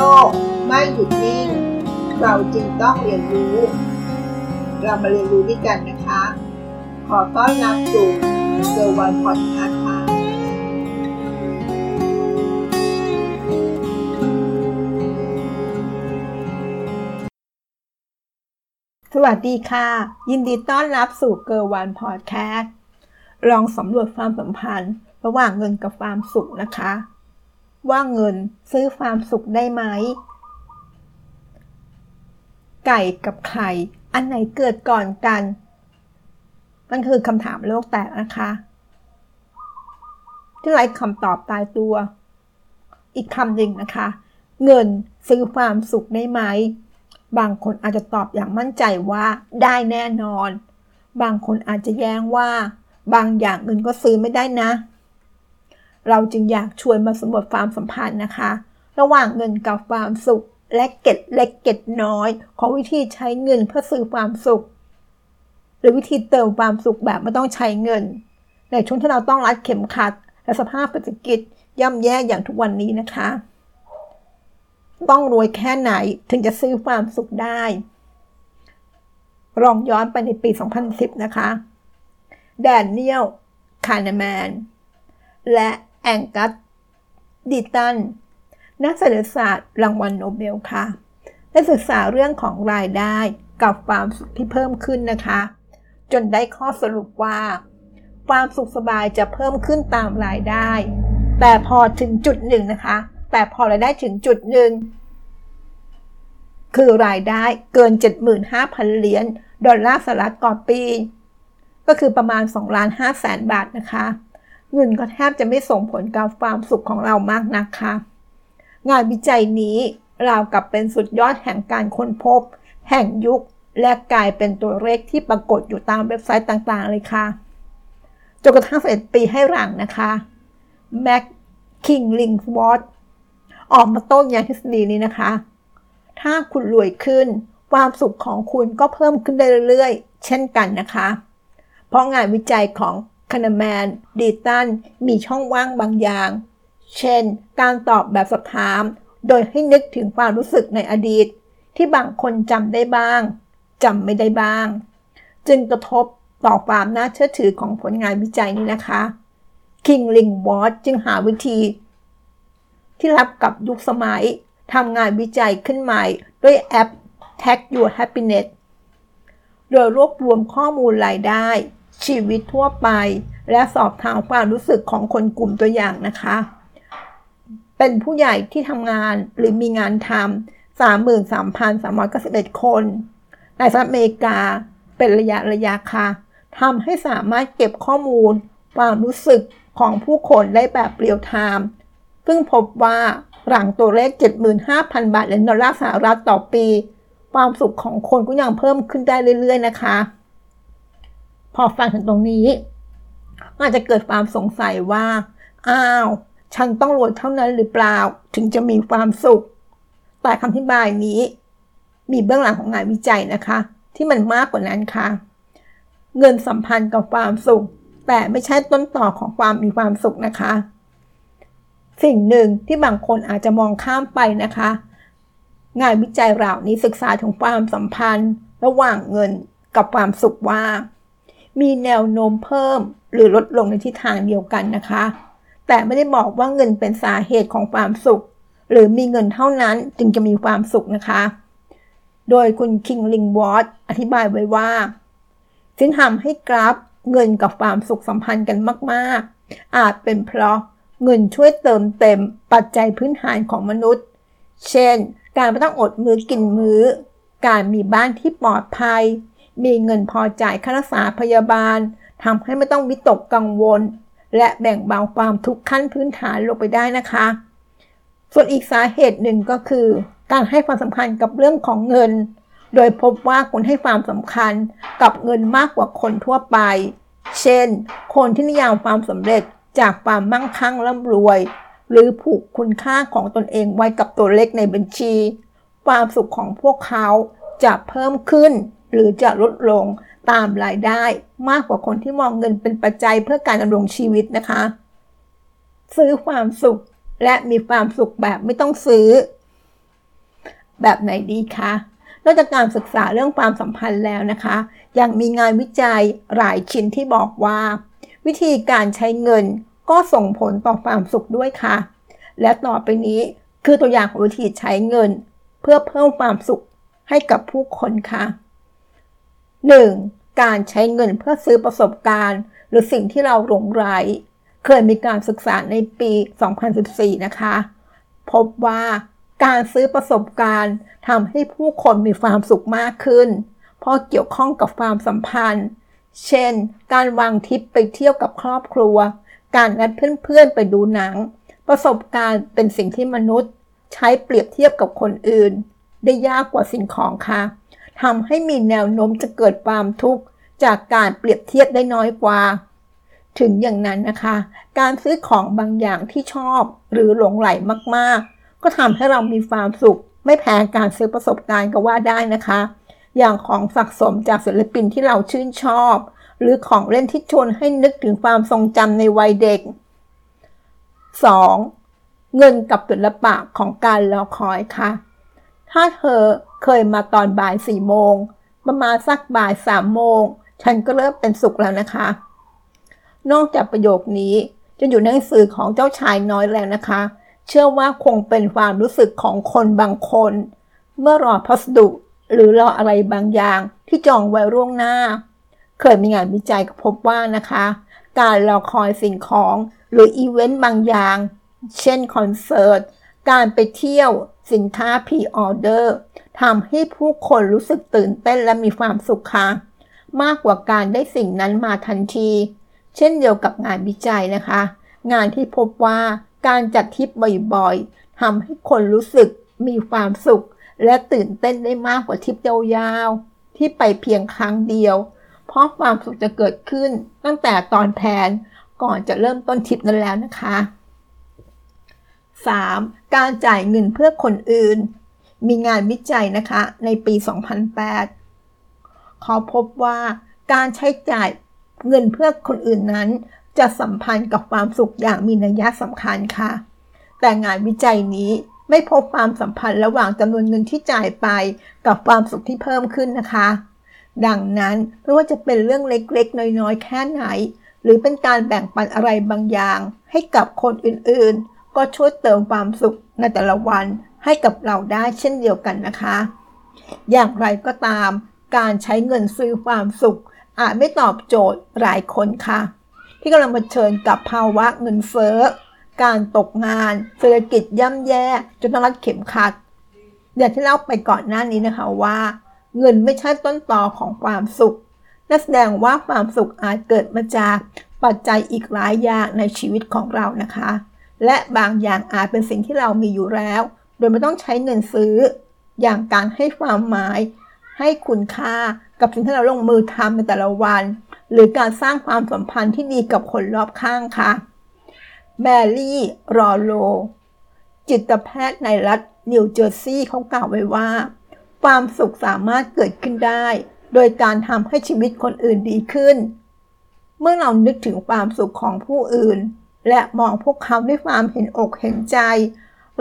โลกไม่หยุดนิ่ง เราจึงต้องเรียนรู้ เรามาเรียนรู้ด้วยกันนะคะ ขอต้อนรับสู่เกอร์วันพอดแคสต์ค่ะสวัสดีค่ะ ยินดีต้อนรับสู่เกอร์วันพอดแคสต์ลองสำรวจความสัมพันธ์ ระหว่างเงินกับความสุขนะคะ ว่าเงินซื้อความสุขได้ไหม ไก่กับไข่อันไหนเกิดก่อนกัน มันคือคำถามโลกแตกนะคะที่ไร้คำตอบตายตัว อีกคำหนึ่งนะคะ เงินซื้อความสุขได้ไหม บางคนอาจจะตอบอย่างมั่นใจว่าได้แน่นอน บางคนอาจจะแย้งว่า บางอย่างเงินก็ซื้อไม่ได้นะ เราจึงอยากชวนมาสำรวจความสัมพันธ์นะคะ ระหว่างเงินกับความสุข และเก็ดเล็กเก็ดน้อย ของวิธีใช้เงินเพื่อซื้อความสุข หรือวิธีเติมความสุขแบบไม่ต้องใช้เงิน ในช่วงที่เราต้องรัดเข็มขัด และสภาพเศรษฐกิจย่ำแย่อย่างทุกวันนี้นะคะ ต้องรวยแค่ไหนถึงจะซื้อความสุขได้ลองย้อนไปในปี 2010 นะคะ แดเนียล คาห์เนแมน และ แองกัสดีตัน นักเศรษฐศาสตร์รางวัลโนเบลค่ะ ได้ศึกษาเรื่องของรายได้กับความสุขที่เพิ่มขึ้นนะคะ จนได้ข้อสรุปว่า ความสุขสบายจะเพิ่มขึ้นตามรายได้ แต่พอถึงจุดหนึ่งนะคะ แต่พอรายได้ถึงจุดหนึ่งคือรายได้เกิน 75,000 เหรียญดอลลาร์สหรัฐต่อปี ก็คือประมาณ2ล้าน5แสนบาทนะคะ เงินก็แทบจะไม่ส่งผลกับความสุขของเรามากนักค่ะ งานวิจัยนี้ราวกับเป็นสุดยอดแห่งการค้นพบ แห่งยุค และกลายเป็นตัวเลขที่ปรากฏอยู่ตามเว็บไซต์ต่างๆ เลยค่ะ จนกระทั่ง11ปีให้หลังนะคะแม็กคิงลิงวอตออกมาโต้แย้งทฤษฎีนี้นะคะ ถ้าคุณรวยขึ้น ความสุขของคุณก็เพิ่มขึ้นเรื่อยๆ เช่นกันนะคะ เพราะงานวิจัยของ คานแมนดีตันมีช่องว่างบางอย่าง เช่น การตอบแบบสอบถาม โดยให้นึกถึงความรู้สึกในอดีต ที่บางคนจำได้บ้างจำไม่ได้บ้าง จึงกระทบต่อความน่าเชื่อถือของผลงานวิจัยนี้นะคะคิงลิงวอตจึงหาวิธี ที่รับกับยุคสมัยทำงานวิจัยขึ้นใหม่ด้วยแอป Tag Your Happiness โดยรวบรวมข้อมูลรายได้ ชีวิตทั่วไป และสอบถามความรู้สึกของคนกลุ่มตัวอย่างนะคะ เป็นผู้ใหญ่ที่ทำงานหรือมีงานทำ33,391 คน ในสหรัฐอเมริกาเป็นระยะระยะค่ะทำให้สามารถเก็บข้อมูลความรู้สึกของผู้คนได้แบบเรียลไทม์ซึ่งพบว่าหลังตัวเลข 75,000 บาทเหรียญดอลลาร์สหรัฐต่อปี ความสุขของคนก็ยังเพิ่มขึ้นได้เรื่อย ๆ นะคะ พอฟังถึงตรงนี้อาจจะเกิดความสงสัยว่า อ้าว ฉันต้องรวยเท่านั้นหรือเปล่า ถึงจะมีความสุข แต่คำอธิบายนี้ มีเบื้องหลังของงานวิจัยนะคะ ที่มันมากกว่านั้นค่ะ เงินสัมพันธ์กับความสุข แต่ไม่ใช่ต้นต่อของความมีความสุขนะคะ สิ่งหนึ่งที่บางคนอาจจะมองข้ามไปนะคะ งานวิจัยเหล่านี้ศึกษาถึงความสัมพันธ์ ระหว่างเงินกับความสุขว่า มีแนวโน้มเพิ่ม หรือลดลงในทิศทางเดียวกันนะคะ แต่ไม่ได้บอกว่าเงินเป็นสาเหตุของความสุข หรือมีเงินเท่านั้นจึงจะมีความสุขนะคะ โดยคุณคิงลิงวอตอธิบายไว้ว่าซึ่งทำให้กราฟเงินกับความสุขสัมพันธ์กันมาก ๆ อาจเป็นเพราะเงินช่วยเติมเต็มปัจจัยพื้นฐานของมนุษย์ เช่น การไม่ต้องอดมือกินมือ้อ การมีบ้านที่ปลอดภัย มีเงินพอจ่ายค่ารักษาพยาบาลทำให้ไม่ต้องวิตกกังวล และแบ่งเบาความทุกข์ขั้นพื้นฐานลงไปได้นะคะ ส่วนอีกสาเหตุหนึ่งก็คือ การให้ความสำคัญกับเรื่องของเงิน โดยพบว่าคนให้ความสำคัญกับเงินมากกว่าคนทั่วไป เช่น คนที่นิยามความสำเร็จจากความมั่งคั่งร่ำรวย หรือผูกคุณค่าของตนเองไว้กับตัวเลขในบัญชี ความสุขของพวกเขาจะเพิ่มขึ้น หรือจะลดลงตามรายได้มากกว่าคนที่มองเงินเป็นปัจจัยเพื่อการดำรงชีวิตนะคะ ซื้อความสุขและมีความสุขแบบไม่ต้องซื้อ แบบไหนดีคะนอกจากการศึกษาเรื่องความสัมพันธ์แล้วนะคะ ยังมีงานวิจัยหลายชิ้นที่บอกว่า วิธีการใช้เงินก็ส่งผลต่อความสุขด้วยค่ะ และต่อไปนี้คือตัวอย่างของวิธีใช้เงิน เพื่อเพิ่มความสุขให้กับผู้คนค่ะ 1. การใช้เงินเพื่อซื้อประสบการณ์ หรือสิ่งที่เราหลงไหลเคยมีการศึกษาในปี 2014 นะคะ พบว่าการซื้อประสบการณ์ทำให้ผู้คนมีความสุขมากขึ้น เพราะเกี่ยวข้องกับความสัมพันธ์ เช่น การวางทิปไปเที่ยวกับครอบครัว การนัดเพื่อนๆไปดูหนัง ประสบการณ์เป็นสิ่งที่มนุษย์ ใช้เปรียบเทียบกับคนอื่น ได้ยากกว่าสิ่งของค่ะ ทำให้มีแนวโน้มจะเกิดความทุกข์จากการเปรียบเทียบได้น้อยกว่า ถึงอย่างนั้นนะคะ การซื้อของบางอย่างที่ชอบหรือหลงไหลมากๆ ก็ทำให้เรามีความสุข ไม่แพ้การซื้อประสบการณ์ก็ว่าได้นะคะ อย่างของสะสมจากศิลปินที่เราชื่นชอบ หรือของเล่นที่ชวนให้นึกถึงความทรงจำในวัยเด็ก 2. เงินกับศิลปะของการรอคอยค่ะ ถ้าเธอ เคยมาตอนบ่ายสี่โมงประมาณสักบ่ายสามโมง ฉันก็เริ่มเป็นสุขแล้วนะคะ นอกจากประโยคนี้จะอยู่ในหนังสือของเจ้าชายน้อยแล้วนะคะ เชื่อว่าคงเป็นความรู้สึกของคนบางคน เมื่อรอพัสดุหรือรออะไรบางอย่างที่จองไว้ร่วงหน้า เคยมีงานวิจัยก็พบว่านะคะ การรอคอยสิ่งของหรืออีเวนต์บางอย่าง เช่นคอนเสิร์ต การไปเที่ยว สินค้า pre-order ทำให้ผู้คนรู้สึกตื่นเต้นและมีความสุขค่ะมากกว่าการได้สิ่งนั้นมาทันที เช่นเดียวกับงานวิจัยนะคะ งานที่พบว่าการจัดทริปบ่อยๆทำให้คนรู้สึกมีความสุข และตื่นเต้นได้มากกว่าทริปยาวๆที่ไปเพียงครั้งเดียว เพราะความสุขจะเกิดขึ้นตั้งแต่ตอนแผนก่อนจะเริ่มต้นทริปนั้นแล้วนะคะ 3. การจ่ายเงินเพื่อคนอื่น มีงานวิจัยนะคะในปี 2008 เขาพบว่าการใช้จ่ายเงินเพื่อคนอื่นนั้น จะสัมพันธ์กับความสุขอย่างมีนัยสำคัญค่ะ แต่งานวิจัยนี้ไม่พบความสัมพันธ์ระหว่างจำนวนเงินที่จ่ายไปกับความสุขที่เพิ่มขึ้นนะคะ ดังนั้นไม่ว่าจะเป็นเรื่องเล็กๆ น้อยๆ แค่ไหน หรือเป็นการแบ่งปันอะไรบางอย่าง ให้กับคนอื่นๆ ก็ช่วยเติมความสุขในแต่ละวัน ให้กับเราได้เช่นเดียวกันนะคะ อย่างไรก็ตาม การใช้เงินซื้อความสุข อาจไม่ตอบโจทย์หลายคนค่ะ ที่กำลังเผชิญกับภาวะเงินเฟ้อ การตกงาน เศรษฐกิจย่ำแย่จนต้องรัดเข็มขัดอย่างที่เล่าไปก่อนหน้านี้นะคะว่า เงินไม่ใช่ต้นตอของความสุขนั่นแสดงว่าความสุขอาจเกิดมาจากปัจจัยอีกหลายอย่างในชีวิตของเรานะคะ และบางอย่างอาจเป็นสิ่งที่เรามีอยู่แล้ว โดยไม่ต้องใช้เงินซื้อ อย่างการให้ความหมาย ให้คุณค่ากับสิ่งที่เราลงมือทำในแต่ละวัน หรือการสร้างความสัมพันธ์ที่ดีกับคนรอบข้างค่ะแบรรี่ รอโล จิตแพทย์ในรัฐนิวเจอร์ซีย์เขากล่าวไว้ว่า ความสุขสามารถเกิดขึ้นได้ โดยการทำให้ชีวิตคนอื่นดีขึ้น เมื่อเรานึกถึงความสุขของผู้อื่น และมองพวกเขาด้วยความเห็นอกเห็นใจ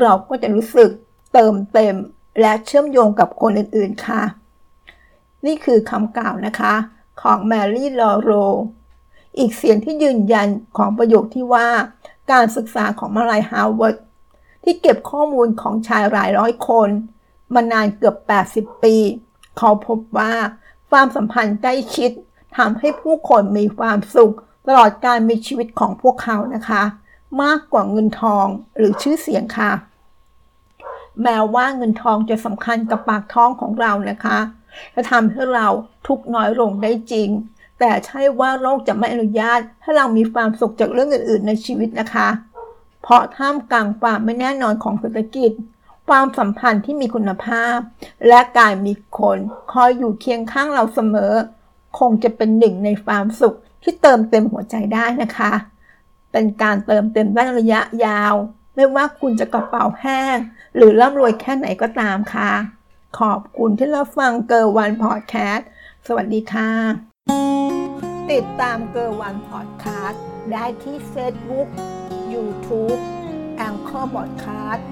เราก็จะรู้สึกเติมเต็มและเชื่อมโยงกับคนอื่น ๆ ค่ะ นี่คือคำกล่าวนะคะของแมรี่ลอโร อีกเสียงที่ยืนยันของประโยคที่ว่า การศึกษาของมหาวิทยาลัยฮาร์วาร์ดที่เก็บข้อมูลของชายหลายร้อยคน มานานเกือบ 80 ปี เขาพบว่าความสัมพันธ์ใกล้ชิดทำให้ผู้คนมีความสุข ตลอดการมีชีวิตของพวกเขานะคะ มากกว่าเงินทองหรือชื่อเสียงค่ะ แม้ว่าเงินทองจะสำคัญกับปากท้องของเรานะคะ จะทำให้เราทุกน้อยลงได้จริง แต่ใช่ว่าโลกจะไม่อนุญาตให้เรามีความสุขจากเรื่องอื่น ๆ ในชีวิตนะคะ เพราะท่ามกลางความไม่แน่นอนของเศรษฐกิจ ความสัมพันธ์ที่มีคุณภาพ และการมีคนคอยอยู่เคียงข้างเราเสมอ คงจะเป็นหนึ่งในความสุขที่เติมเต็มหัวใจได้นะคะ เป็นการเติมเต็มด้านระยะยาว ไม่ว่าคุณจะกระเป๋าแห้ง หรือร่ำรวยแค่ไหนก็ตามค่ะ ขอบคุณที่รับฟังเกอร์วันพอดแคสต์สวัสดีค่ะ ติดตามเกอร์วันพอดแคสต์ได้ที่เฟซบุ๊กยูทูบ Anchor พอดแคสต์